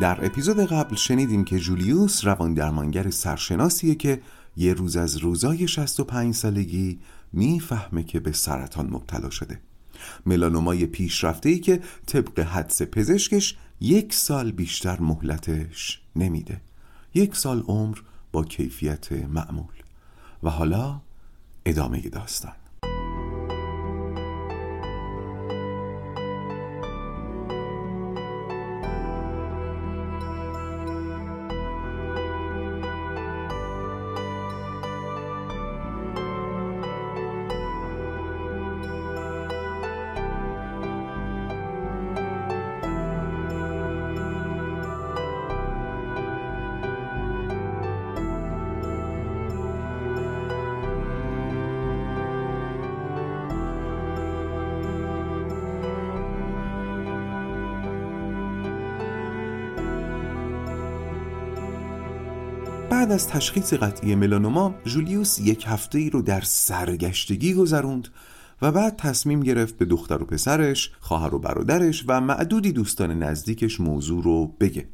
در اپیزود قبل شنیدیم که جولیوس روان درمانگر سرشناسیه که یه روز از روزای 65 سالگی می‌فهمه که به سرطان مبتلا شده. ملانومای پیشرفته ای که طبق حدس پزشکش یک سال بیشتر مهلتش نمیده. یک سال عمر با کیفیت معمول. و حالا ادامه داستان. از تشخیص قطعی ملانوما جولیوس یک هفته ای رو در سرگشتگی گذروند و بعد تصمیم گرفت به دختر و پسرش، خواهر و برادرش و معدودی دوستان نزدیکش موضوع رو بگه.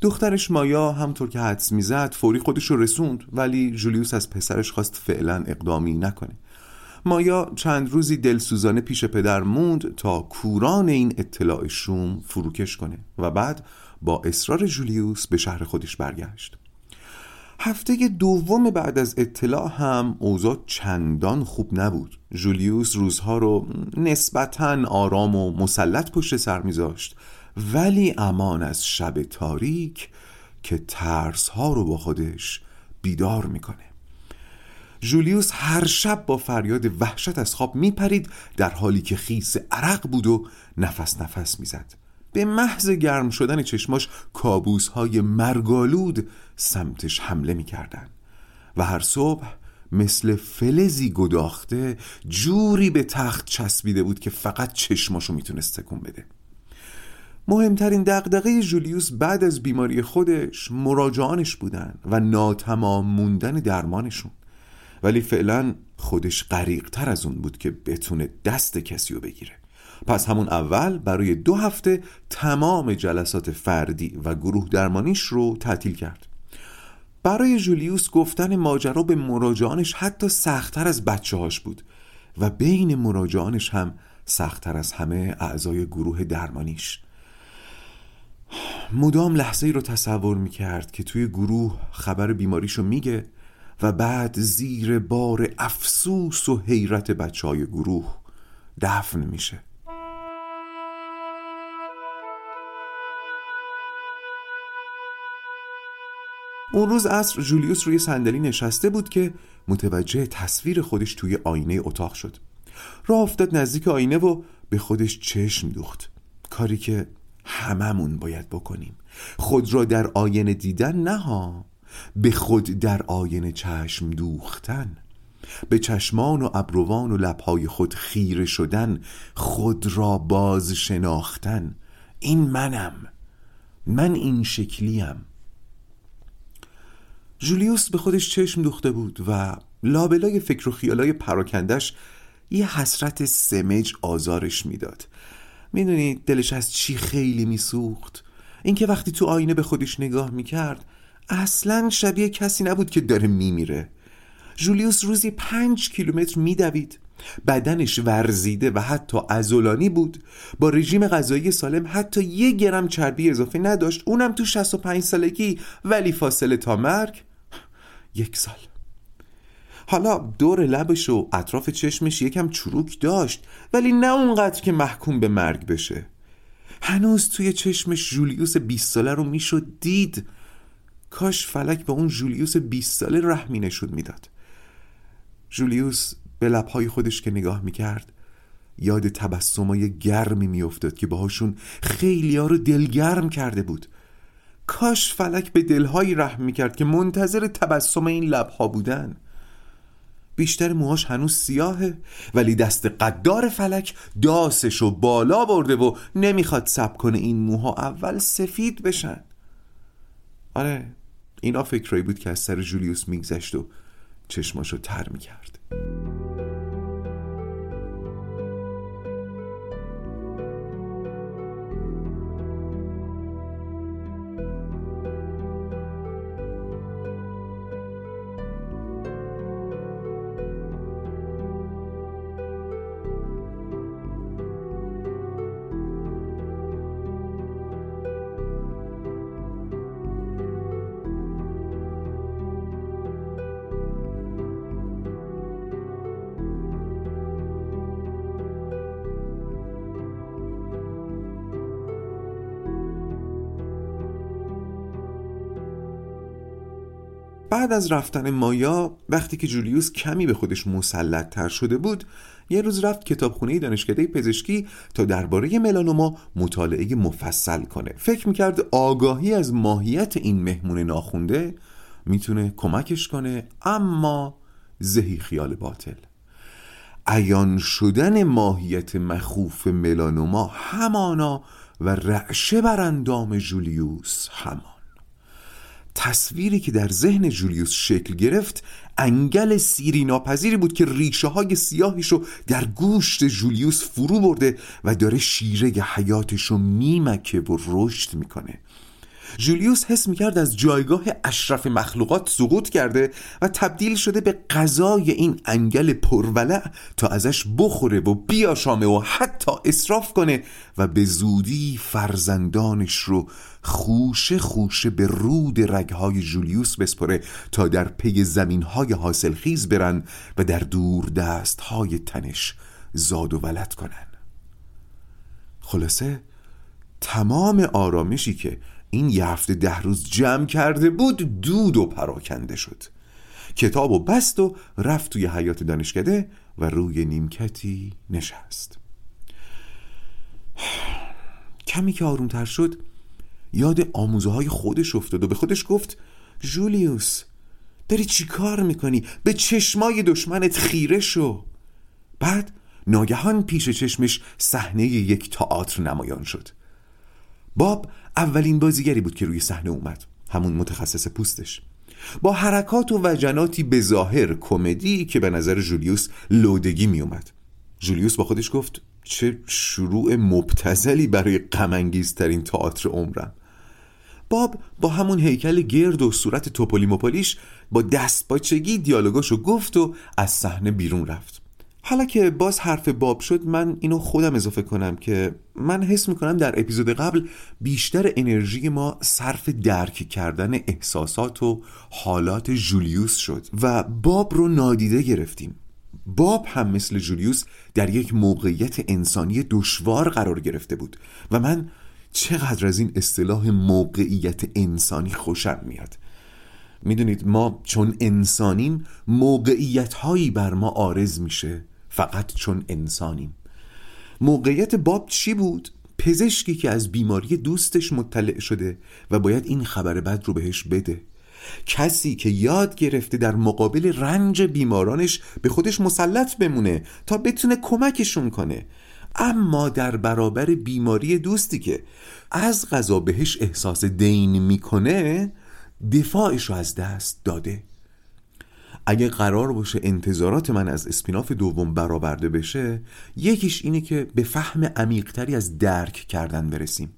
دخترش مایا همطور که حدس می‌زد فوری خودش رو رسوند ولی جولیوس از پسرش خواست فعلا اقدامی نکنه. مایا چند روزی دلسوزانه پیش پدر موند تا کوران این اطلاع شوم فروکش کنه و بعد با اصرار جولیوس به شهر خودش برگشت. هفته دوم بعد از اطلاع هم اوضاع چندان خوب نبود. جولیوس روزها رو نسبتا آرام و مسلط پشت سر میذاشت ولی امان از شب تاریک که ترس ها رو با خودش بیدار می‌کنه. جولیوس هر شب با فریاد وحشت از خواب میپرید در حالی که خیس عرق بود و نفس نفس می‌زد. به محض گرم شدن چشماش کابوس های مرگالود سمتش حمله می‌کردن و هر صبح مثل فلزی گداخته جوری به تخت چسبیده بود که فقط چشماشو می‌تونست تکون بده. مهمترین دقدقه جولیوس بعد از بیماری خودش مراجعانش بودن و ناتمام موندن درمانشون. ولی فعلا خودش غریقتر از اون بود که بتونه دست کسی رو بگیره. پس همون اول برای دو هفته تمام جلسات فردی و گروه درمانیش رو تعطیل کرد. برای جولیوس گفتن ماجرا به مراجعانش حتی سختتر از بچه هاش بود و بین مراجعانش هم سختتر از همه اعضای گروه درمانیش. مدام لحظه ای رو تصور می‌کرد که توی گروه خبر بیماریشو میگه و بعد زیر بار افسوس و حیرت بچه های گروه دفن میشه. اون روز عصر جولیوس روی صندلی نشسته بود که متوجه تصویر خودش توی آینه اتاق شد. راه افتاد نزدیک آینه و به خودش چشم دوخت. کاری که هممون باید بکنیم. خود را در آینه دیدن نه ها به خود در آینه چشم دوختن. به چشمان و ابروان و لبهای خود خیره شدن خود را باز شناختن این منم. من این شکلیم. جولیوس به خودش چشم دوخته بود و لابلای فکر و خیالای پراکندش یه حسرت سمج آزارش می‌داد. می‌دونی دلش از چی خیلی میسوخت؟ اینکه وقتی تو آینه به خودش نگاه می‌کرد اصلا شبیه کسی نبود که داره میمیره. جولیوس روزی پنج کیلومتر میدوید. بدنش ورزیده و حتی ازولانی بود. با رژیم غذایی سالم حتی یه گرم چربی اضافه نداشت. اونم تو 65 سالگی ولی فاصله تا مرگ یک سال. حالا دور لبش و اطراف چشمش یکم چروک داشت ولی نه اونقدر که محکوم به مرگ بشه. هنوز توی چشمش جولیوس 20 ساله رو می‌شد دید. کاش فلک به اون جولیوس 20 ساله رحمی نشون می‌داد. جولیوس به لبهای خودش که نگاه می‌کرد یاد تبسمای گرمی میافتاد که باهاشون خیلی ها رو دلگرم کرده بود. کاش فلک به دلهایی رحم می‌کرد که منتظر تبسم این لبها بودن. بیشتر موهاش هنوز سیاهه ولی دست قدار فلک داسش و بالا برده و نمی‌خواد سب کنه این موها اول سفید بشن. آره اینا فکرایی بود که از سر جولیوس میگذشت و چشماشو تر می‌کرد. بعد از رفتن مایا وقتی که جولیوس کمی به خودش مسلط تر شده بود یه روز رفت کتابخونه دانشکده پزشکی تا درباره ملانوما مطالعه مفصل کنه. فکر می‌کرد آگاهی از ماهیت این مهمون ناخونده می‌تونه کمکش کنه اما زهی خیال باطل. عیان شدن ماهیت مخوف ملانوما همانا و رعشه بر اندام جولیوس همان تصویری که در ذهن جولیوس شکل گرفت انگل سیری ناپذیری بود که ریشه های سیاهیشو در گوشت جولیوس فرو برده و داره شیره حیاتشو میمکه و رشد می‌کنه. جولیوس حس می‌کرد از جایگاه اشرف مخلوقات سقوط کرده و تبدیل شده به غذای این انگل پرولع تا ازش بخوره و بیاشامه و حتی اصراف کنه و به زودی فرزندانش رو خوشه خوشه به رود رگهای جولیوس بسپره تا در پی زمینهای حاصلخیز برن و در دور دستهای تنش زاد و ولد کنن. خلاصه تمام آرامشی که این یه هفته ده روز جمع کرده بود دود و پراکنده شد. کتاب و بست و رفت توی حیات دانشکده و روی نیمکتی نشست. کمی که آرومتر شد یاد آموزه های خودش افتاد و به خودش گفت جولیوس داری چی کار می‌کنی؟ به چشمای دشمنت خیره شو. بعد ناگهان پیش چشمش صحنه یک تئاتر نمایان شد. باب اولین بازیگری بود که روی صحنه اومد. همون متخصص پوستش. با حرکات و وجناتی به ظاهر کمدی که به نظر جولیوس لودگی می اومد جولیوس با خودش گفت چه شروع مبتزلی برای غمانگیزترین تئاتر عمرم. باب با همون هیکل گرد و صورت توپلی مپالیش با دست باچگی دیالوگاشو گفت و از صحنه بیرون رفت. حالا که باز حرف باب شد من اینو خودم اضافه کنم که من حس می‌کنم در اپیزود قبل بیشتر انرژی ما صرف درک کردن احساسات و حالات جولیوس شد و باب رو نادیده گرفتیم. باب هم مثل جولیوس در یک موقعیت انسانی دشوار قرار گرفته بود و من چقدر از این اصطلاح موقعیت انسانی خوشم میاد. می‌دونید ما چون انسانیم موقعیت هایی بر ما آرز میشه. فقط چون انسانیم. موقعیت باب چی بود؟ پزشکی که از بیماری دوستش مطلع شده و باید این خبر بد رو بهش بده. کسی که یاد گرفته در مقابل رنج بیمارانش به خودش مسلط بمونه تا بتونه کمکشون کنه. اما در برابر بیماری دوستی که از غذا بهش احساس دین می‌کنه دفاعش رو از دست داده. اگه قرار باشه انتظارات من از اسپیناف دوم برآورده بشه یکیش اینه که به فهم عمیقتری از درک کردن برسیم.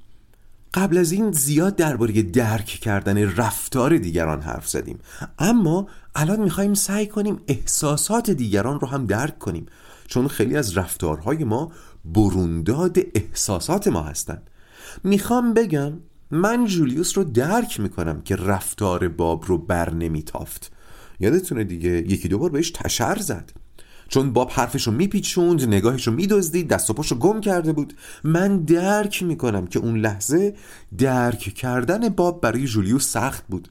قبل از این زیاد درباره درک کردن رفتار دیگران حرف زدیم. اما الان می‌خوایم سعی کنیم احساسات دیگران رو هم درک کنیم چون خیلی از رفتارهای ما برونداد احساسات ما هستند. می‌خوام بگم من جولیوس رو درک می‌کنم که رفتار باب رو بر نمیتافت. یادتونه دیگه؟ یکی دو بار بهش تشر زد. چون باب حرفشو میپیچوند نگاهشو میدزدید دست و پاشو گم کرده بود. من درک می‌کنم که اون لحظه درک کردن باب برای جولیوس سخت بود.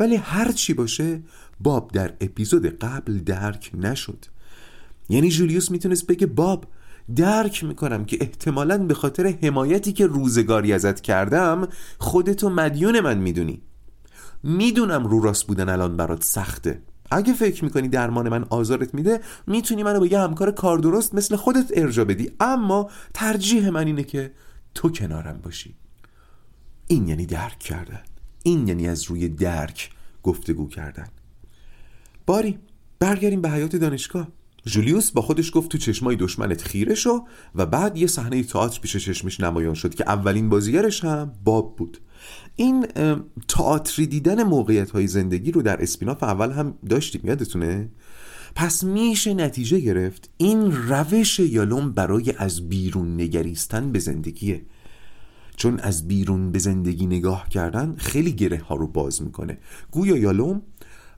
ولی هر چی باشه باب در اپیزود قبل درک نشد. یعنی جولیوس می‌تونست بگه باب درک می‌کنم که احتمالا به خاطر حمایتی که روزگاری ازت کردم خودتو مدیون من می‌دونی. می‌دونم رو راست بودن الان برات سخته. اگه فکر می‌کنی درمان من آزارت میده می‌تونی منو به یه همکار کار درست مثل خودت ارجا بدی. اما ترجیح من اینه که تو کنارم باشی. این یعنی درک کردن. این یعنی از روی درک گفتگو کردن. باری برگردیم به حیات دانشگاه. جولیوس با خودش گفت تو چشمای دشمنت خیره شو و بعد یه صحنه تئاتر پیش چشمش نمایان شد که اولین بازیگرش هم باب بود. این تئاتری دیدن موقعیت های زندگی رو در اسپیناف اول هم داشتیم یادتونه؟ پس میشه نتیجه گرفت این روش یالوم برای از بیرون نگریستن به زندگیه. چون از بیرون به زندگی نگاه کردن خیلی گره ها رو باز می‌کنه. گویا یالوم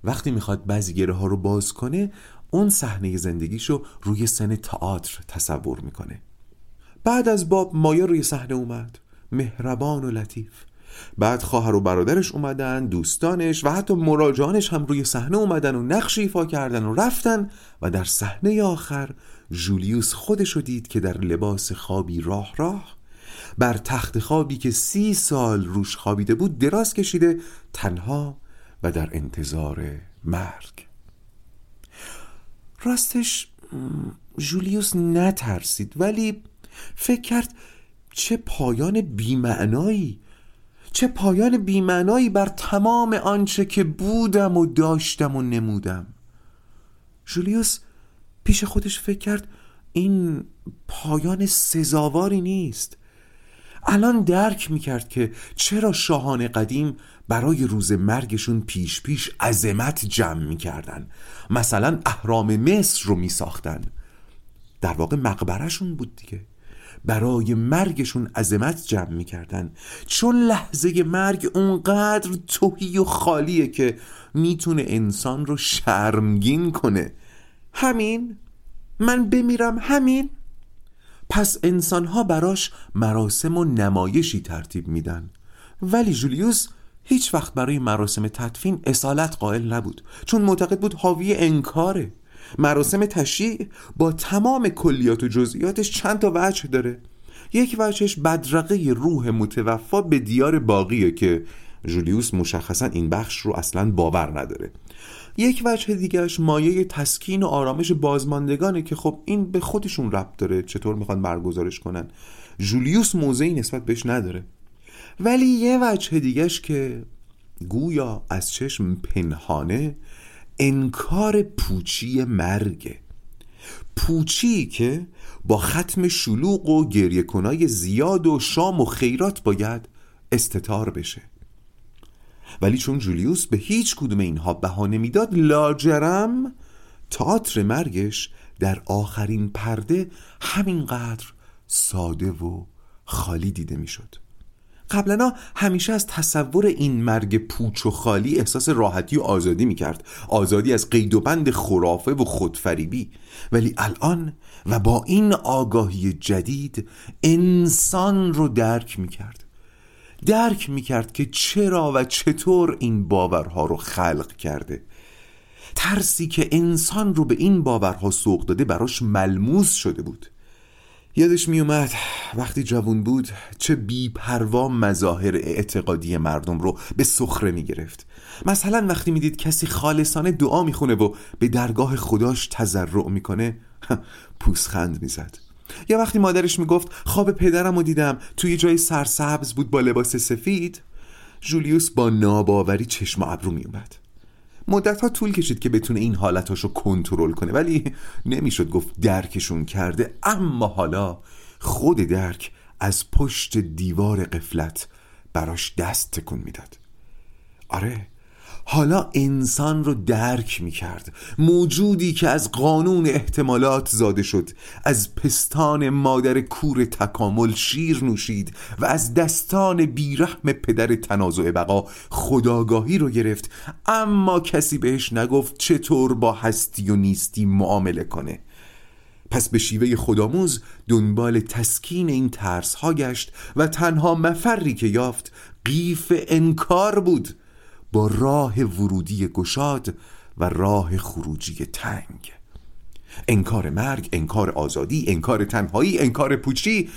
وقتی می‌خواد بعضی گره ها رو باز کنه اون صحنه زندگیشو روی سن تئاتر تصور می‌کنه. بعد از باب مایا روی صحنه اومد. مهربان و لطیف. بعد خواهر و برادرش اومدن دوستانش و حتی مراجعانش هم روی صحنه اومدن و نقش ایفا کردن و رفتن و در صحنه آخر جولیوس خودشو دید که در لباس خوابی راه راه بر تخت خوابی که سی سال روش خوابیده بود دراز کشیده تنها و در انتظار مرگ. راستش جولیوس نترسید ولی فکر کرد چه پایان بیمعنایی چه پایان بیمعنایی بر تمام آنچه که بودم و داشتم و نمودم. جولیوس پیش خودش فکر کرد این پایان سزاواری نیست. الان درک می‌کرد که چرا شاهان قدیم برای روز مرگشون پیش پیش عظمت جمع می‌کردن. مثلا اهرام مصر رو میساختن. در واقع مقبرشون بود دیگه. برای مرگشون عظمت جمع می‌کردن. چون لحظه مرگ اونقدر توهی و خالیه که می‌تونه انسان رو شرمگین کنه. همین؟ من بمیرم همین؟ پس انسانها براش مراسم و نمایشی ترتیب میدن. ولی جولیوس هیچ وقت برای مراسم تدفین اصالت قائل نبود. چون معتقد بود حاوی انکاره. مراسم تشییع با تمام کلیات و جزئیاتش چند تا وجه داره. یک وجهش بدرقه روح متوفا به دیار باقیه که جولیوس مشخصا این بخش رو اصلا باور نداره. یک وجه دیگرش مایه تسکین و آرامش بازماندگانه که خب این به خودشون ربط داره چطور می‌خوان برگزارش کنن. جولیوس موضعی نسبت بهش نداره. ولی یه وجه دیگهش که گویا از چشم پنهانه انکار پوچی مرگه پوچی که با ختم شلوغ و گریه کنای زیاد و شام و خیرات باید استتار بشه ولی چون جولیوس به هیچ کدوم اینها بهانه می‌داد لاجرم تئاتر مرگش در آخرین پرده همینقدر ساده و خالی دیده می‌شد. قبلا همیشه از تصور این مرگ پوچ و خالی احساس راحتی و آزادی می‌کرد. آزادی از قید و بند خرافه و خودفریبی. ولی الان و با این آگاهی جدید انسان رو درک می‌کرد. درک می‌کرد که چرا و چطور این باورها رو خلق کرده. ترسی که انسان رو به این باورها سوق داده براش ملموس شده بود. یادش میومد وقتی جوون بود چه بیپروا مظاهر اعتقادی مردم رو به سخره می‌گرفت. مثلا وقتی می‌دید کسی خالصانه دعا می‌خونه و به درگاه خداش تذرع می‌کنه پوسخند می‌زد. یا وقتی مادرش می‌گفت خواب پدرم رو دیدم توی جای سرسبز بود با لباس سفید جولیوس با ناباوری چشم ابرو میومد مدت ها طول کشید که بتونه این حالتاش رو کنترل کنه. ولی نمی‌شد گفت درکشون کرده اما حالا خود درک از پشت دیوار قفلت براش دست تکون می‌داد. آره حالا انسان رو درک می کرد موجودی که از قانون احتمالات زاده شد از پستان مادر کور تکامل شیر نوشید و از دستان بیرحم پدر تنازع بقا خداگاهی رو گرفت. اما کسی بهش نگفت چطور با هستی و نیستی معامله کنه. پس به شیوه خودآموز دنبال تسکین این ترس ها گشت و تنها مفری که یافت قیف انکار بود. با راه ورودی گشاد و راه خروجی تنگ. انکار مرگ، انکار آزادی، انکار تنهایی، انکار پوچی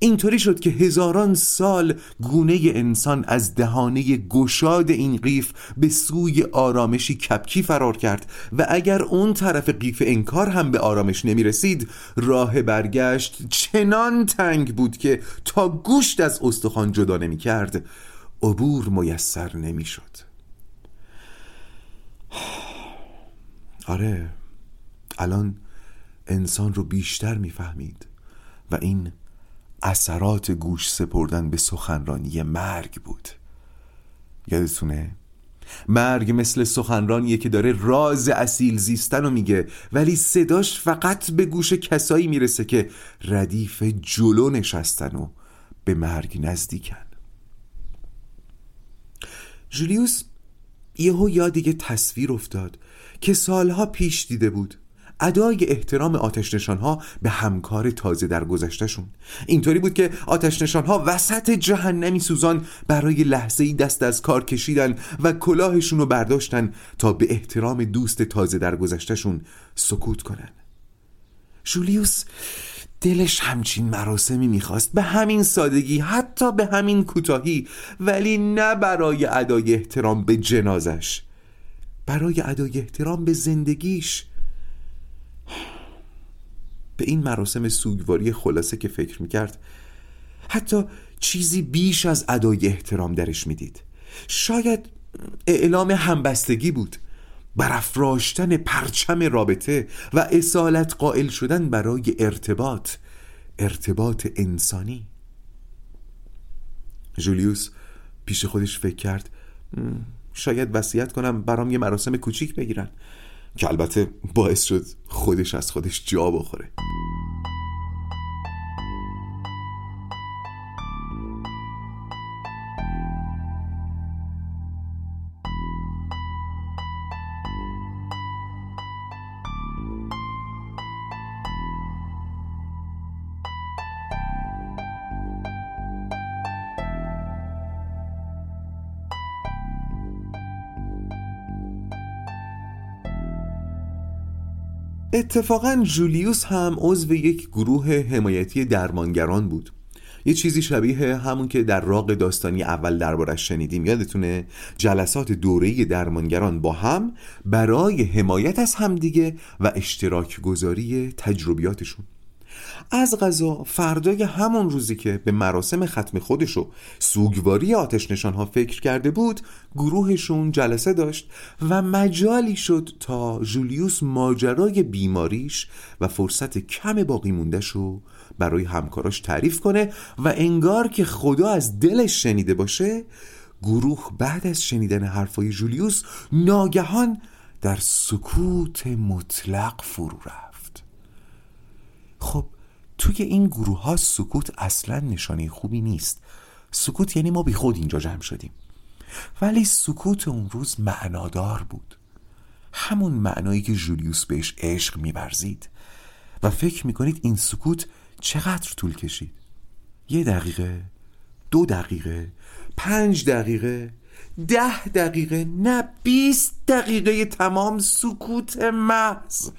اینطوری شد که هزاران سال گونه انسان از دهانه گشاد این قیف به سوی آرامشی کپکی فرار کرد و اگر اون طرف قیف انکار هم به آرامش نمی رسید راه برگشت چنان تنگ بود که تا گوشت از استخوان جدا نمی کرد عبور میسر نمی شد آره الان انسان رو بیشتر می‌فهمید و این اثرات گوش سپردن به سخنرانی مرگ بود. یادتونه؟ مرگ مثل سخنرانیه که داره راز اصیل زیستن رو میگه ولی صداش فقط به گوش کسایی می‌رسه که ردیف جلو نشستن و به مرگ نزدیکن. جولیوس یهو یاد یه تصویر افتاد که سالها پیش دیده بود. ادای احترام آتش ها به همکار تازه در گذشتهشون. اینطوری بود که آتش ها وسط جهنمی سوزان برای لحظه ای دست از کار کشیدن و کلاهشون رو برداشتن تا به احترام دوست تازه در گذشتهشون سکوت کنن. جولیوس دلش همچین مراسمی می‌خواست به همین سادگی حتی به همین کوتاهی ولی نه برای ادای احترام به جنازش برای ادای احترام به زندگیش. به این مراسم سوگواری خلاصه که فکر می‌کرد حتی چیزی بیش از ادای احترام درش می‌دید. شاید اعلام همبستگی بود. برافراشتن پرچم رابطه و اصالت قائل شدن برای ارتباط ارتباط انسانی. جولیوس پیش خودش فکر کرد شاید وصیت کنم برام یه مراسم کوچیک بگیرن که البته باعث شد خودش از خودش جا بخوره. اتفاقا جولیوس هم عضو یک گروه حمایتی درمانگران بود. یه چیزی شبیه همون که در راق داستانی اول دربارش شنیدیم یادتونه؟ جلسات دوره درمانگران با هم برای حمایت از همدیگه و اشتراک گذاری تجربیاتشون. از غذا فردای همون روزی که به مراسم ختم خودش و سوگواری آتش نشان ها فکر کرده بود گروهشون جلسه داشت و مجالی شد تا جولیوس ماجرای بیماریش و فرصت کم باقی موندهش رو برای همکاراش تعریف کنه و انگار که خدا از دلش شنیده باشه گروه بعد از شنیدن حرفای جولیوس ناگهان در سکوت مطلق فرو رفت. خب توی این گروه ها سکوت اصلا نشانه خوبی نیست. سکوت یعنی ما بی خود اینجا جمع شدیم. ولی سکوت اون روز معنادار بود. همون معنایی که جولیوس بهش عشق میورزید. و فکر می‌کنید این سکوت چقدر طول کشید؟ یه دقیقه دو دقیقه پنج دقیقه ده دقیقه نه بیست دقیقه تمام سکوت محض.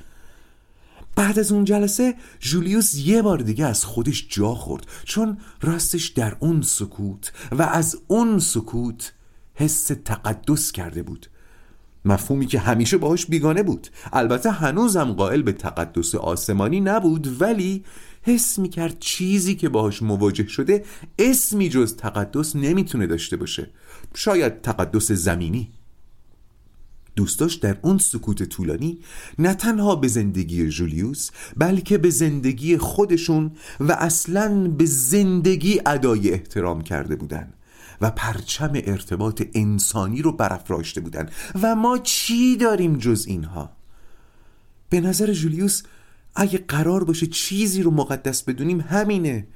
بعد از اون جلسه جولیوس یه بار دیگه از خودش جا خورد چون راستش در اون سکوت و از اون سکوت حس تقدس کرده بود. مفهومی که همیشه باهاش بیگانه بود. البته هنوزم قائل به تقدس آسمانی نبود ولی حس می‌کرد چیزی که باهاش مواجه شده اسمی جز تقدس نمی‌تونه داشته باشه. شاید تقدس زمینی. دوست داشت در اون سکوت طولانی نه تنها به زندگی جولیوس بلکه به زندگی خودشون و اصلا به زندگی ادای احترام کرده بودن و پرچم ارتباط انسانی رو برافراشته بودن. و ما چی داریم جز اینها؟ به نظر جولیوس اگه قرار باشه چیزی رو مقدس بدونیم همینه.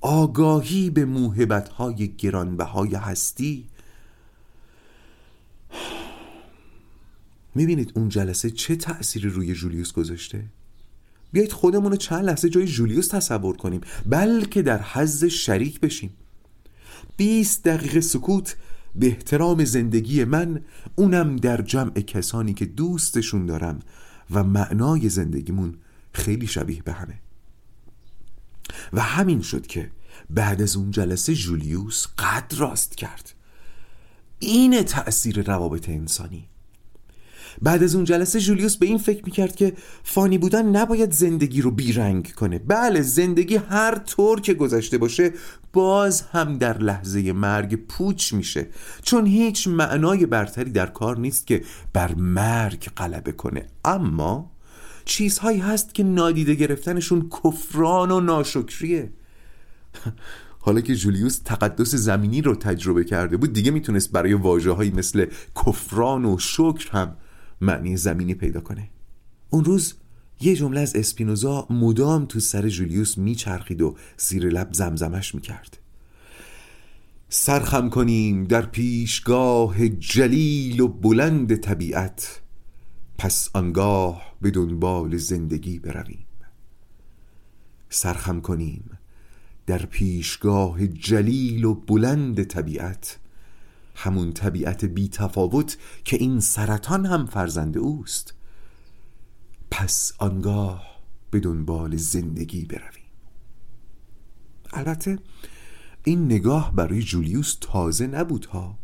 آگاهی به موهبت‌های گرانبهای هستی می‌بینید اون جلسه چه تأثیری روی جولیوس گذاشته؟ بیایید خودمون رو چند لحظه جای جولیوس تصور کنیم بلکه در حز شریک بشیم. 20 دقیقه سکوت به احترام زندگی من اونم در جمع کسانی که دوستشون دارم و معنای زندگیمون خیلی شبیه به همه. و همین شد که بعد از اون جلسه جولیوس قد راست کرد. این تأثیر روابط انسانی بعد از اون جلسه جولیوس به این فکر می‌کرد که فانی بودن نباید زندگی رو بیرنگ کنه. بله زندگی هر طور که گذشته باشه باز هم در لحظه مرگ پوچ میشه. چون هیچ معنای برتری در کار نیست که بر مرگ غلبه کنه. اما چیزهایی هست که نادیده گرفتنشون کفران و ناشکریه. حالا که جولیوس تقدس زمینی رو تجربه کرده بود دیگه می‌تونست برای واجه مثل کفران و شکر هم معنی زمینی پیدا کنه. اون روز یه جمله از اسپینوزا مدام تو سر جولیوس میچرخید و زیر لب زمزمش می‌کرد. سرخم کنیم در پیشگاه جلیل و بلند طبیعت پس آنگاه به دنبال زندگی برویم. سرخم کنیم در پیشگاه جلیل و بلند طبیعت همون طبیعت بی تفاوت که این سرطان هم فرزند اوست. پس آنگاه به دنبال زندگی برویم. البته این نگاه برای جولیوس تازه نبود ها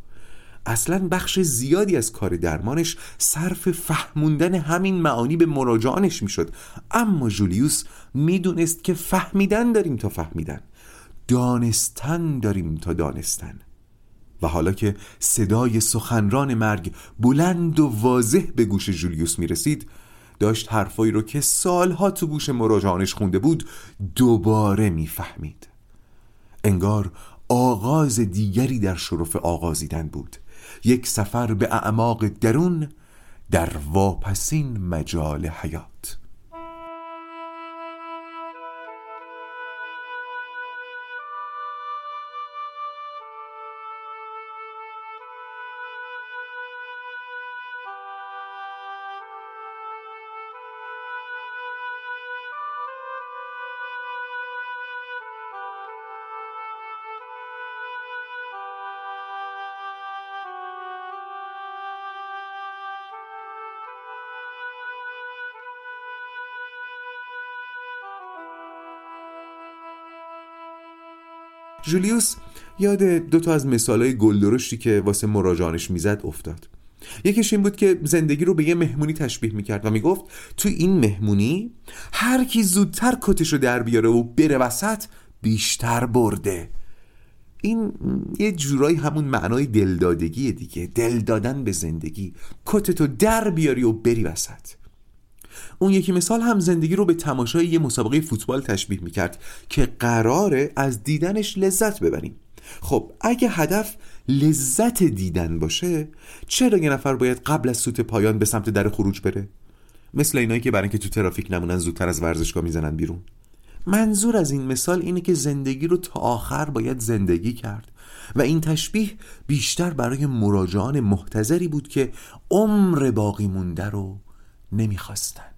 اصلا بخش زیادی از کار درمانش صرف فهموندن همین معانی به مراجعانش می‌شد. اما جولیوس می‌دونست که فهمیدن داریم تا فهمیدن. دانستن داریم تا دانستن. و حالا که صدای سخنران مرگ بلند و واضح به گوش جولیوس می‌رسید داشت حرفایی رو که سالها تو گوش مراجعانش خونده بود دوباره می‌فهمید. انگار آغاز دیگری در شرف آغازیدن بود. یک سفر به اعماق درون در واپسین مجال حیات. جولیوس یاد دوتا از مثالای گلدرشتی که واسه مراجعانش می‌زد افتاد. یکیش این بود که زندگی رو به یه مهمونی تشبیه می‌کرد و می‌گفت تو این مهمونی هر کی زودتر کتش رو در بیاره و بره وسط بیشتر برده. این یه جورایی همون معنای دلدادگی دیگه. دل دادن به زندگی. کتتو در بیاری و بری وسط. اون یکی مثال هم زندگی رو به تماشای یه مسابقه فوتبال تشبیه می‌کرد که قراره از دیدنش لذت ببریم. خب اگه هدف لذت دیدن باشه چرا یه نفر باید قبل از سوت پایان به سمت در خروج بره؟ مثل اینایی که برای اینکه تو ترافیک نمونن زودتر از ورزشگاه می‌زنن بیرون. منظور از این مثال اینه که زندگی رو تا آخر باید زندگی کرد و این تشبیه بیشتر برای مراجعان محتظری بود که عمر باقی مونده رو نمی‌خواستن.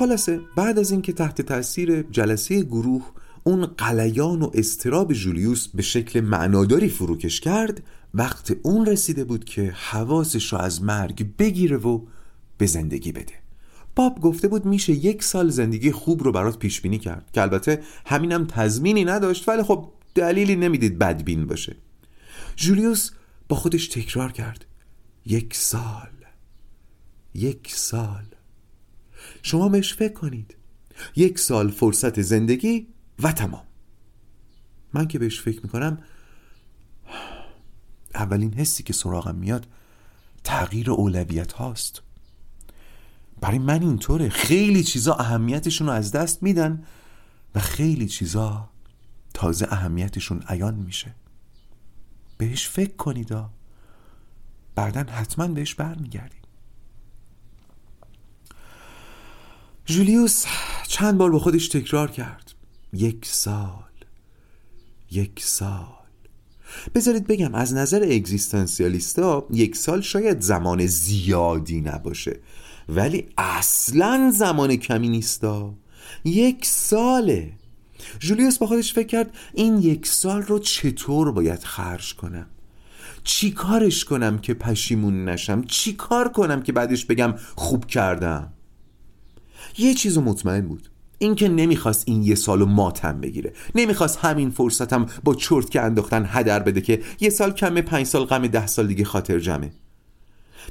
خلاصه بعد از اینکه تحت تاثیر جلسه گروه اون قلیان و استراب جولیوس به شکل معناداری فروکش کرد وقت اون رسیده بود که حواسش رو از مرگ بگیره و به زندگی بده. باب گفته بود میشه یک سال زندگی خوب رو برات پیش بینی کرد که البته همینم تضمینی نداشت ولی خب دلیلی نمی‌دید بدبین باشه. جولیوس با خودش تکرار کرد. یک سال. یک سال. شما بهش فکر کنید. یک سال فرصت زندگی و تمام. من که بهش فکر می‌کنم اولین حسی که سراغم میاد تغییر اولویت هاست. برای من اینطوره. خیلی چیزا اهمیتشون رو از دست میدن و خیلی چیزا تازه اهمیتشون عیان میشه. بهش فکر کنید بعدا حتما بهش برمیگردیم جولیوس چند بار با خودش تکرار کرد. یک سال. یک سال. بذارید بگم از نظر اگزیستانسیالیستا یک سال شاید زمان زیادی نباشه. ولی اصلا زمان کمی نیستا. یک ساله. جولیوس با خودش فکر کرد این یک سال رو چطور باید خرج کنم؟ چی کارش کنم که پشیمون نشم؟ چی کار کنم که بعدش بگم خوب کردم؟ یه چیز مطمئن بود. اینکه نمی‌خواست این یه سالو ماتم بگیره. نمی‌خواست همین فرصتم با چرت که انداختن هدر بده که یه سال کمه پنج سال غم ده سال دیگه خاطر جمعه.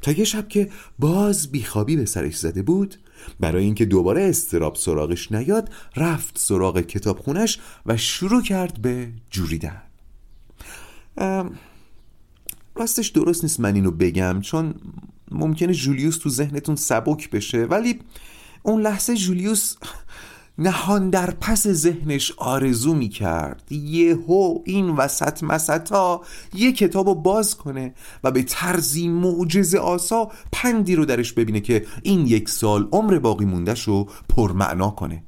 تا یه شب که باز بیخوابی به سرش زده بود برای اینکه دوباره استراب سراغش نیاد رفت سراغ کتابخونش و شروع کرد به جوریدن. راستش درست نیست من اینو بگم چون ممکنه جولیوس تو ذهنتون سبک بشه ولی اون لحظه جولیوس نهان در پس ذهنش آرزو می کرد یهو این وسط مسطا یه کتاب رو باز کنه و به طرزی معجزه آسا پندی رو درش ببینه که این یک سال عمر باقی موندهش رو پرمعنا کنه.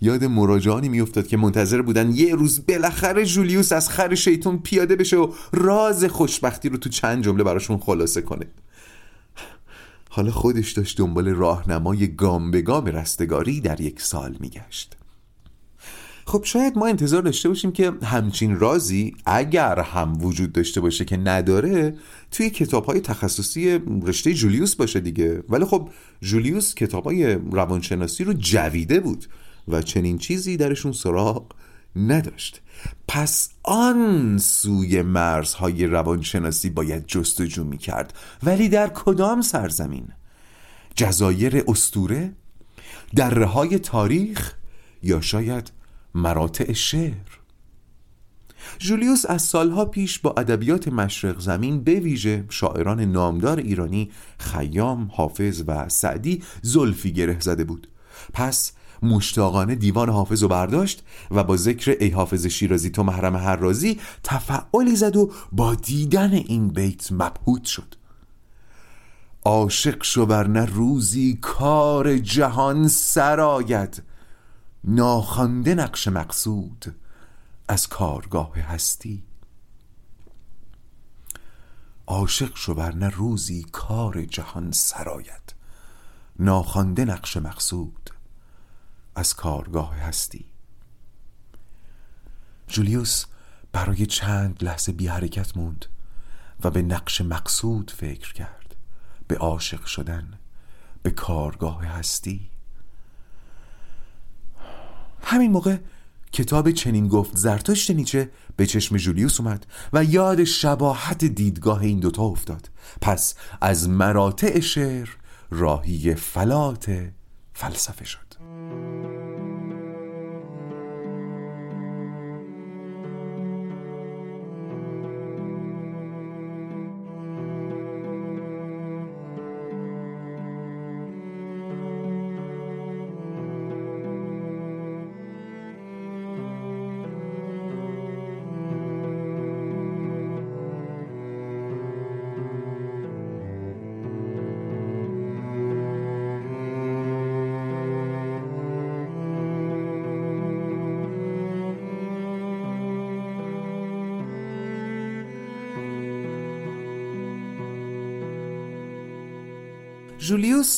یاد مراجعانی میافتاد که منتظر بودن یه روز بالاخره جولیوس از خر شیطون پیاده بشه و راز خوشبختی رو تو چند جمله براشون خلاصه کنه. حالا خودش داشت دنبال راهنمای گام به گام رستگاری در یک سال میگشت. خب شاید ما انتظار داشته باشیم که همچین رازی اگر هم وجود داشته باشه که نداره توی کتاب های تخصصی رشته جولیوس باشه دیگه. ولی خب جولیوس کتاب های روانشناسی رو جویده بود و چنین چیزی درشون سراغ نداشت پس آن سوی مرزهای روانشناسی باید جستجو می کرد ولی در کدام سرزمین؟ جزایر استوره؟ های تاریخ؟ یا شاید مراتع شعر؟ جولیوس از سالها پیش با ادبیات مشرق زمین به ویژه شاعران نامدار ایرانی خیام، حافظ و سعدی زلفی گره زده بود پس مشتاقانه دیوان حافظ رو برداشت و با ذکر ای حافظ شیرازی تو محرم هر رازی تفعالی زد و با دیدن این بیت مبهوت شد. عاشق شو نه روزی کار جهان سرآید. ناخوانده نقش مقصود از کارگاه هستی. عاشق شو نه روزی کار جهان سرآید. ناخوانده نقش مقصود از کارگاه هستی. جولیوس برای چند لحظه بی حرکت موند و به نقش مقصود فکر کرد. به عاشق شدن به کارگاه هستی. همین موقع کتاب چنین گفت زرتشت نیچه به چشم جولیوس اومد و یاد شباهت دیدگاه این دوتا افتاد. پس از مراتع شعر راهی فلات فلسفه شد.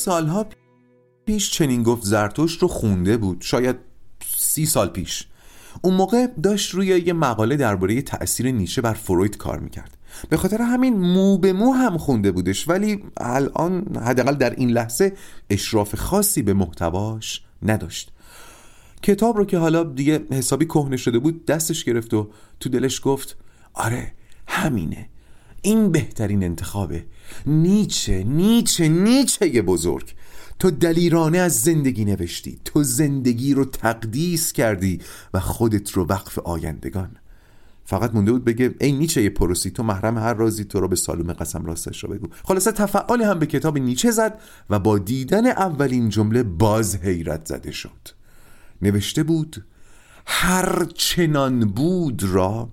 سالها پیش چنین گفت زرتوش رو خونده بود شاید سی سال پیش. اون موقع داشت روی یه مقاله درباره تأثیر نیچه بر فروید کار می‌کرد. به خاطر همین مو به مو هم خونده بودش ولی الان حداقل در این لحظه اشراف خاصی به محتواش نداشت. کتاب رو که حالا دیگه حسابی کهنه شده بود دستش گرفت و تو دلش گفت آره همینه. این بهترین انتخابه نیچه نیچه نیچه بزرگ. تو دلیرانه از زندگی نوشتی تو زندگی رو تقدیس کردی و خودت رو وقف آیندگان. فقط مونده بود بگه ای نیچه پروسی تو محرم هر رازی تو رو به سالوم قسم راستش رو بگو. خلاصه تفعالی هم به کتاب نیچه زد و با دیدن اولین جمله باز حیرت زده شد. نوشته بود هر چنان بود را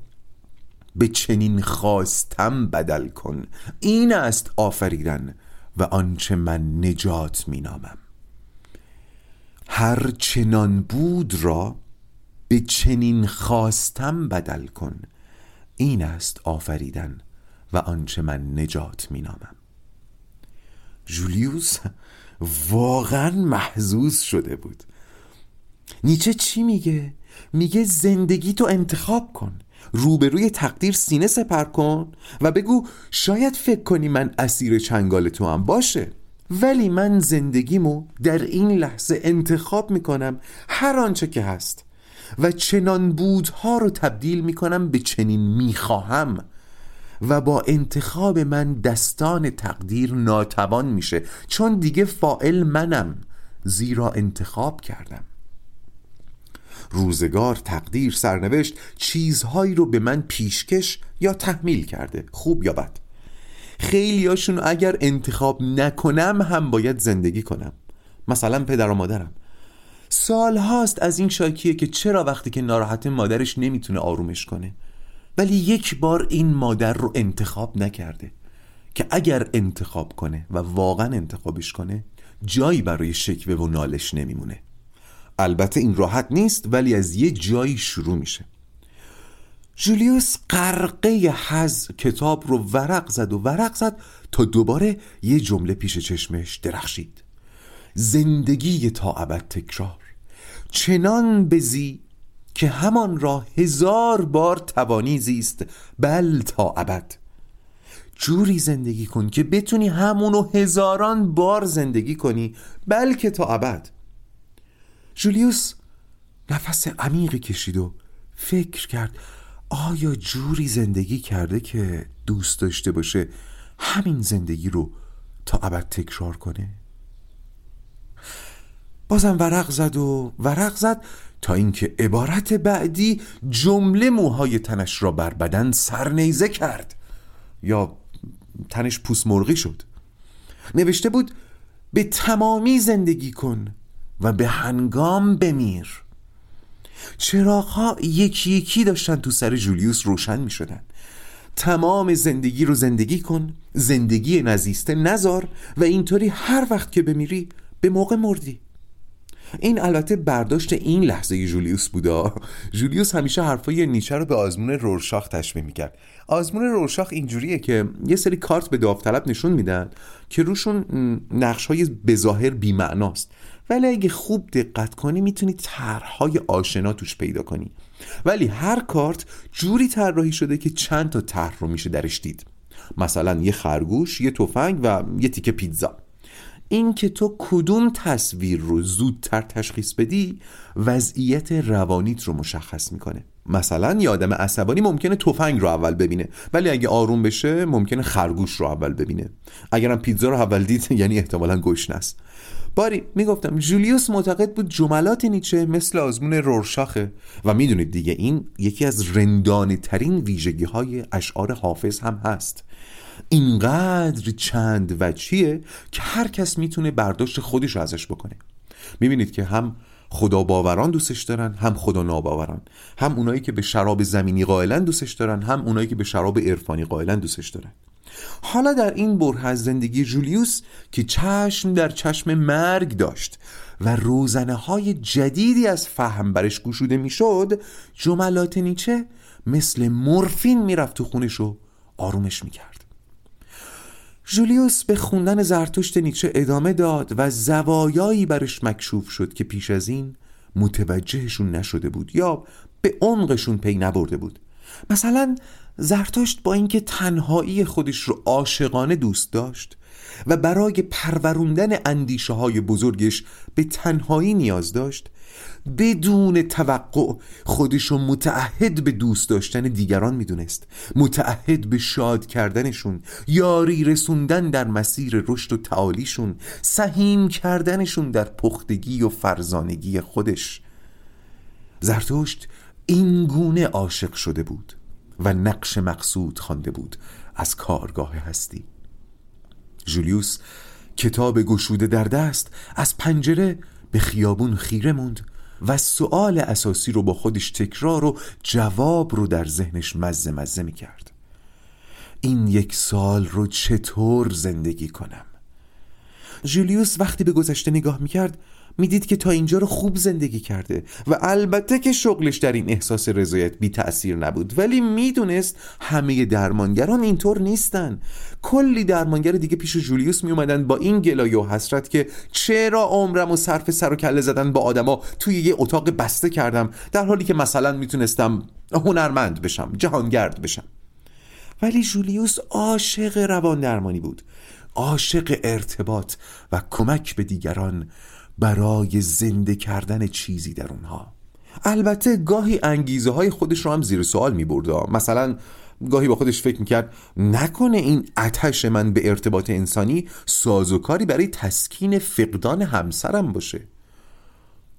به چنین خواستم بدل کن. این است آفریدن و آنچه من نجات مینامم. هر چنان بود را به چنین خواستم بدل کن. این است آفریدن و آنچه من نجات مینامم. جولیوس واقعا محزوز شده بود. نیچه چی میگه؟ میگه زندگی تو انتخاب کن. روبروی تقدیر سینه سپر کن و بگو شاید فکر کنی من اسیر چنگال تو هم باشه. ولی من زندگیمو در این لحظه انتخاب می‌کنم هر آنچه که هست و چنان بودها رو تبدیل می‌کنم به چنین می‌خواهم و با انتخاب من دستان تقدیر ناتوان میشه چون دیگه فائل منم زیرا انتخاب کردم. روزگار تقدیر سرنوشت چیزهایی رو به من پیشکش یا تحمیل کرده. خوب یا بد؟ خیلیاشون اگر انتخاب نکنم هم باید زندگی کنم. مثلا پدر و مادرم. سال هاست از این شاکیه که چرا وقتی که ناراحت مادرش نمی‌تونه آرومش کنه؟ ولی یک بار این مادر رو انتخاب نکرده که اگر انتخاب کنه و واقعا انتخابش کنه جایی برای شکوه و نالش نمیمونه. البته این راحت نیست ولی از یه جایی شروع میشه. جولیوس قرقه حز کتاب رو ورق زد و ورق زد تا دوباره یه جمله پیش چشمش درخشید. زندگی تا ابد تکرار. چنان بزی که همان را هزار بار توانی زیست بل تا ابد. جوری زندگی کن که بتونی همونو هزاران بار زندگی کنی بلکه تا ابد. جولیوس نفس عمیقی کشید و فکر کرد آیا جوری زندگی کرده که دوست داشته باشه همین زندگی رو تا ابد تکرار کنه؟ بازم ورق زد و ورق زد تا اینکه عبارت بعدی جمله موهای تنش را بر بدن سرنیزه کرد. یا تنش پوست مرغی شد. نوشته بود به تمامی زندگی کن. و به هنگام بمیر. چراغها یکی یکی داشتن تو سر جولیوس روشن می شدن تمام زندگی رو زندگی کن زندگی نزیسته نزار و اینطوری هر وقت که بمیری به موقع مردی. این البته برداشت این لحظه جولیوس بودا. جولیوس همیشه حرفای نیچه رو به آزمون رورشاخ تشبیه می‌کرد. آزمون رورشاخ اینجوریه که یه سری کارت به داوطلب نشون میدن که روشون نقش های بظاهر بیمعناست. ولی اگه خوب دقت کنی می‌تونی طرحهای آشنا توش پیدا کنی. ولی هر کارت جوری طراحی شده که چند تا طرح رو میشه درش دید. مثلا یه خرگوش یه تفنگ و یه تیکه پیتزا. این که تو کدوم تصویر رو زودتر تشخیص بدی وضعیت روانیت رو مشخص می‌کنه. مثلا یه آدم عصبانی ممکنه تفنگ رو اول ببینه ولی اگه آروم بشه ممکنه خرگوش رو اول ببینه. اگرم پیتزا رو اول دید یعنی احتمالا گشنه است. باری می‌گفتم جولیوس معتقد بود جملات نیچه مثل آزمون رورشاخه. و می‌دونید دیگه این یکی از رندانه ترین ویژگی های اشعار حافظ هم هست. اینقدر چند وجهیه که هر کس می‌تونه برداشت خودش رو ازش بکنه. می‌بینید که هم خدا باوران دوستش دارن هم خدا ناباوران. هم اونایی که به شراب زمینی قائلن دوستش دارن هم اونایی که به شراب عرفانی قائلن دوستش دارن. حالا در این بره از زندگی جولیوس که چشم در چشم مرگ داشت و روزنه های جدیدی از فهم برش گشوده می‌شد جملات نیچه مثل مورفین می‌رفت تو خونش و آرومش می‌کرد. جولیوس به خوندن زرتشت نیچه ادامه داد و زوایایی برش مکشوف شد که پیش از این متوجهشون نشده بود یا به عمقشون پی نبرده بود. مثلا زرتشت با اینکه تنهایی خودش رو عاشقانه دوست داشت و برای پروروندن اندیشه های بزرگش به تنهایی نیاز داشت بدون توقع خودش رو متعهد به دوست داشتن دیگران می‌دونست متعهد به شاد کردنشون یاری رسوندن در مسیر رشد و تعالیشون سهیم کردنشون در پختگی و فرزانگی خودش. زرتشت این گونه عاشق شده بود و نقش مقصود خوانده بود از کارگاه هستی. جولیوس کتاب گشوده در دست از پنجره به خیابون خیره موند و سؤال اساسی رو با خودش تکرار و جواب رو در ذهنش مزه مزه می کرد. این یک سال رو چطور زندگی کنم؟ جولیوس وقتی به گذشته نگاه می کرد می‌دید که تا اینجا رو خوب زندگی کرده و البته که شغلش در این احساس رضایت بی تأثیر نبود ولی می‌دونست همه درمانگران اینطور نیستن. کلی درمانگر دیگه پیش جولیوس می اومدن با این گلایه و حسرت که چرا عمرم و صرف سر و کله زدن با آدما توی یه اتاق بسته کردم؟ در حالی که مثلا می‌تونستم هنرمند بشم جهانگرد بشم. ولی جولیوس عاشق روان درمانی بود عاشق ارتباط و کمک به دیگران برای زنده کردن چیزی در اونها. البته گاهی انگیزه های خودش رو هم زیر سوال می برده مثلا گاهی با خودش فکر می‌کرد نکنه این اتش من به ارتباط انسانی سازوکاری برای تسکین فقدان همسرم باشه.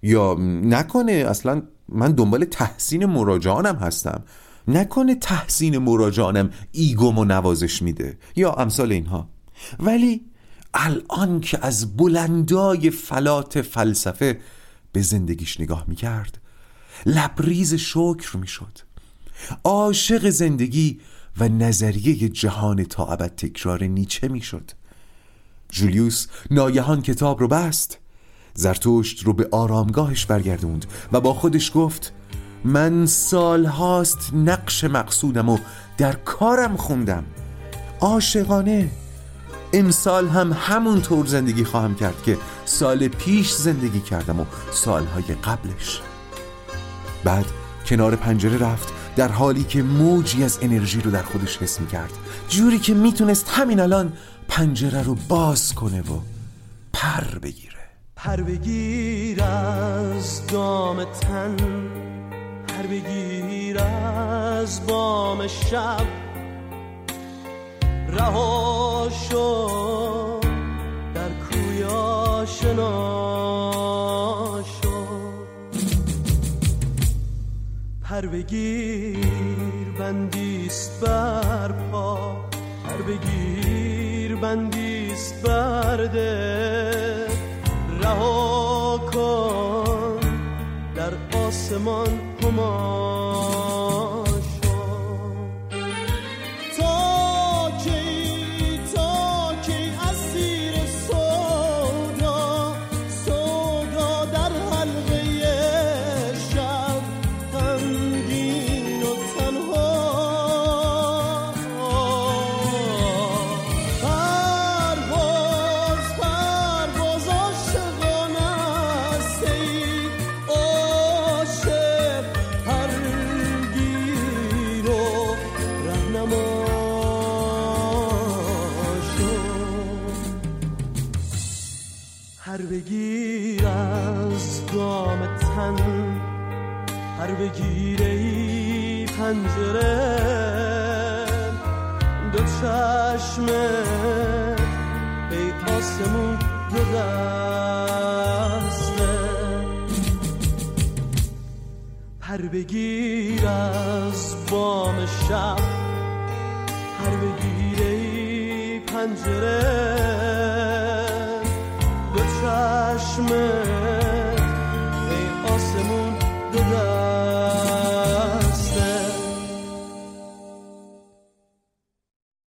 یا نکنه اصلا من دنبال تحسین مراجعانم هستم. نکنه تحسین مراجعانم ایگوم و نوازش میده یا امثال اینها. ولی الان که از بلندای فلات فلسفه به زندگیش نگاه می‌کرد لبریز شکر می‌شد. عاشق زندگی و نظریه جهان تا ابد تکرار نیچه می‌شد. جولیوس ناگهان کتاب رو بست زرتشت رو به آرامگاهش برگردوند و با خودش گفت من سال هاست نقش مقصودم و در کارم خوندم. عاشقانه امسال هم همون طور زندگی خواهم کرد که سال پیش زندگی کردم و سالهای قبلش. بعد کنار پنجره رفت در حالی که موجی از انرژی رو در خودش حس می کرد جوری که می‌تونست همین الان پنجره رو باز کنه و پر بگیره. پر بگیر از دام تن پر بگیر از بام شب. رها شو در کوی آشنا شو پر بگیر بندیست بر پا پر بگیر بندیست بر ده. رها کن در آسمان همان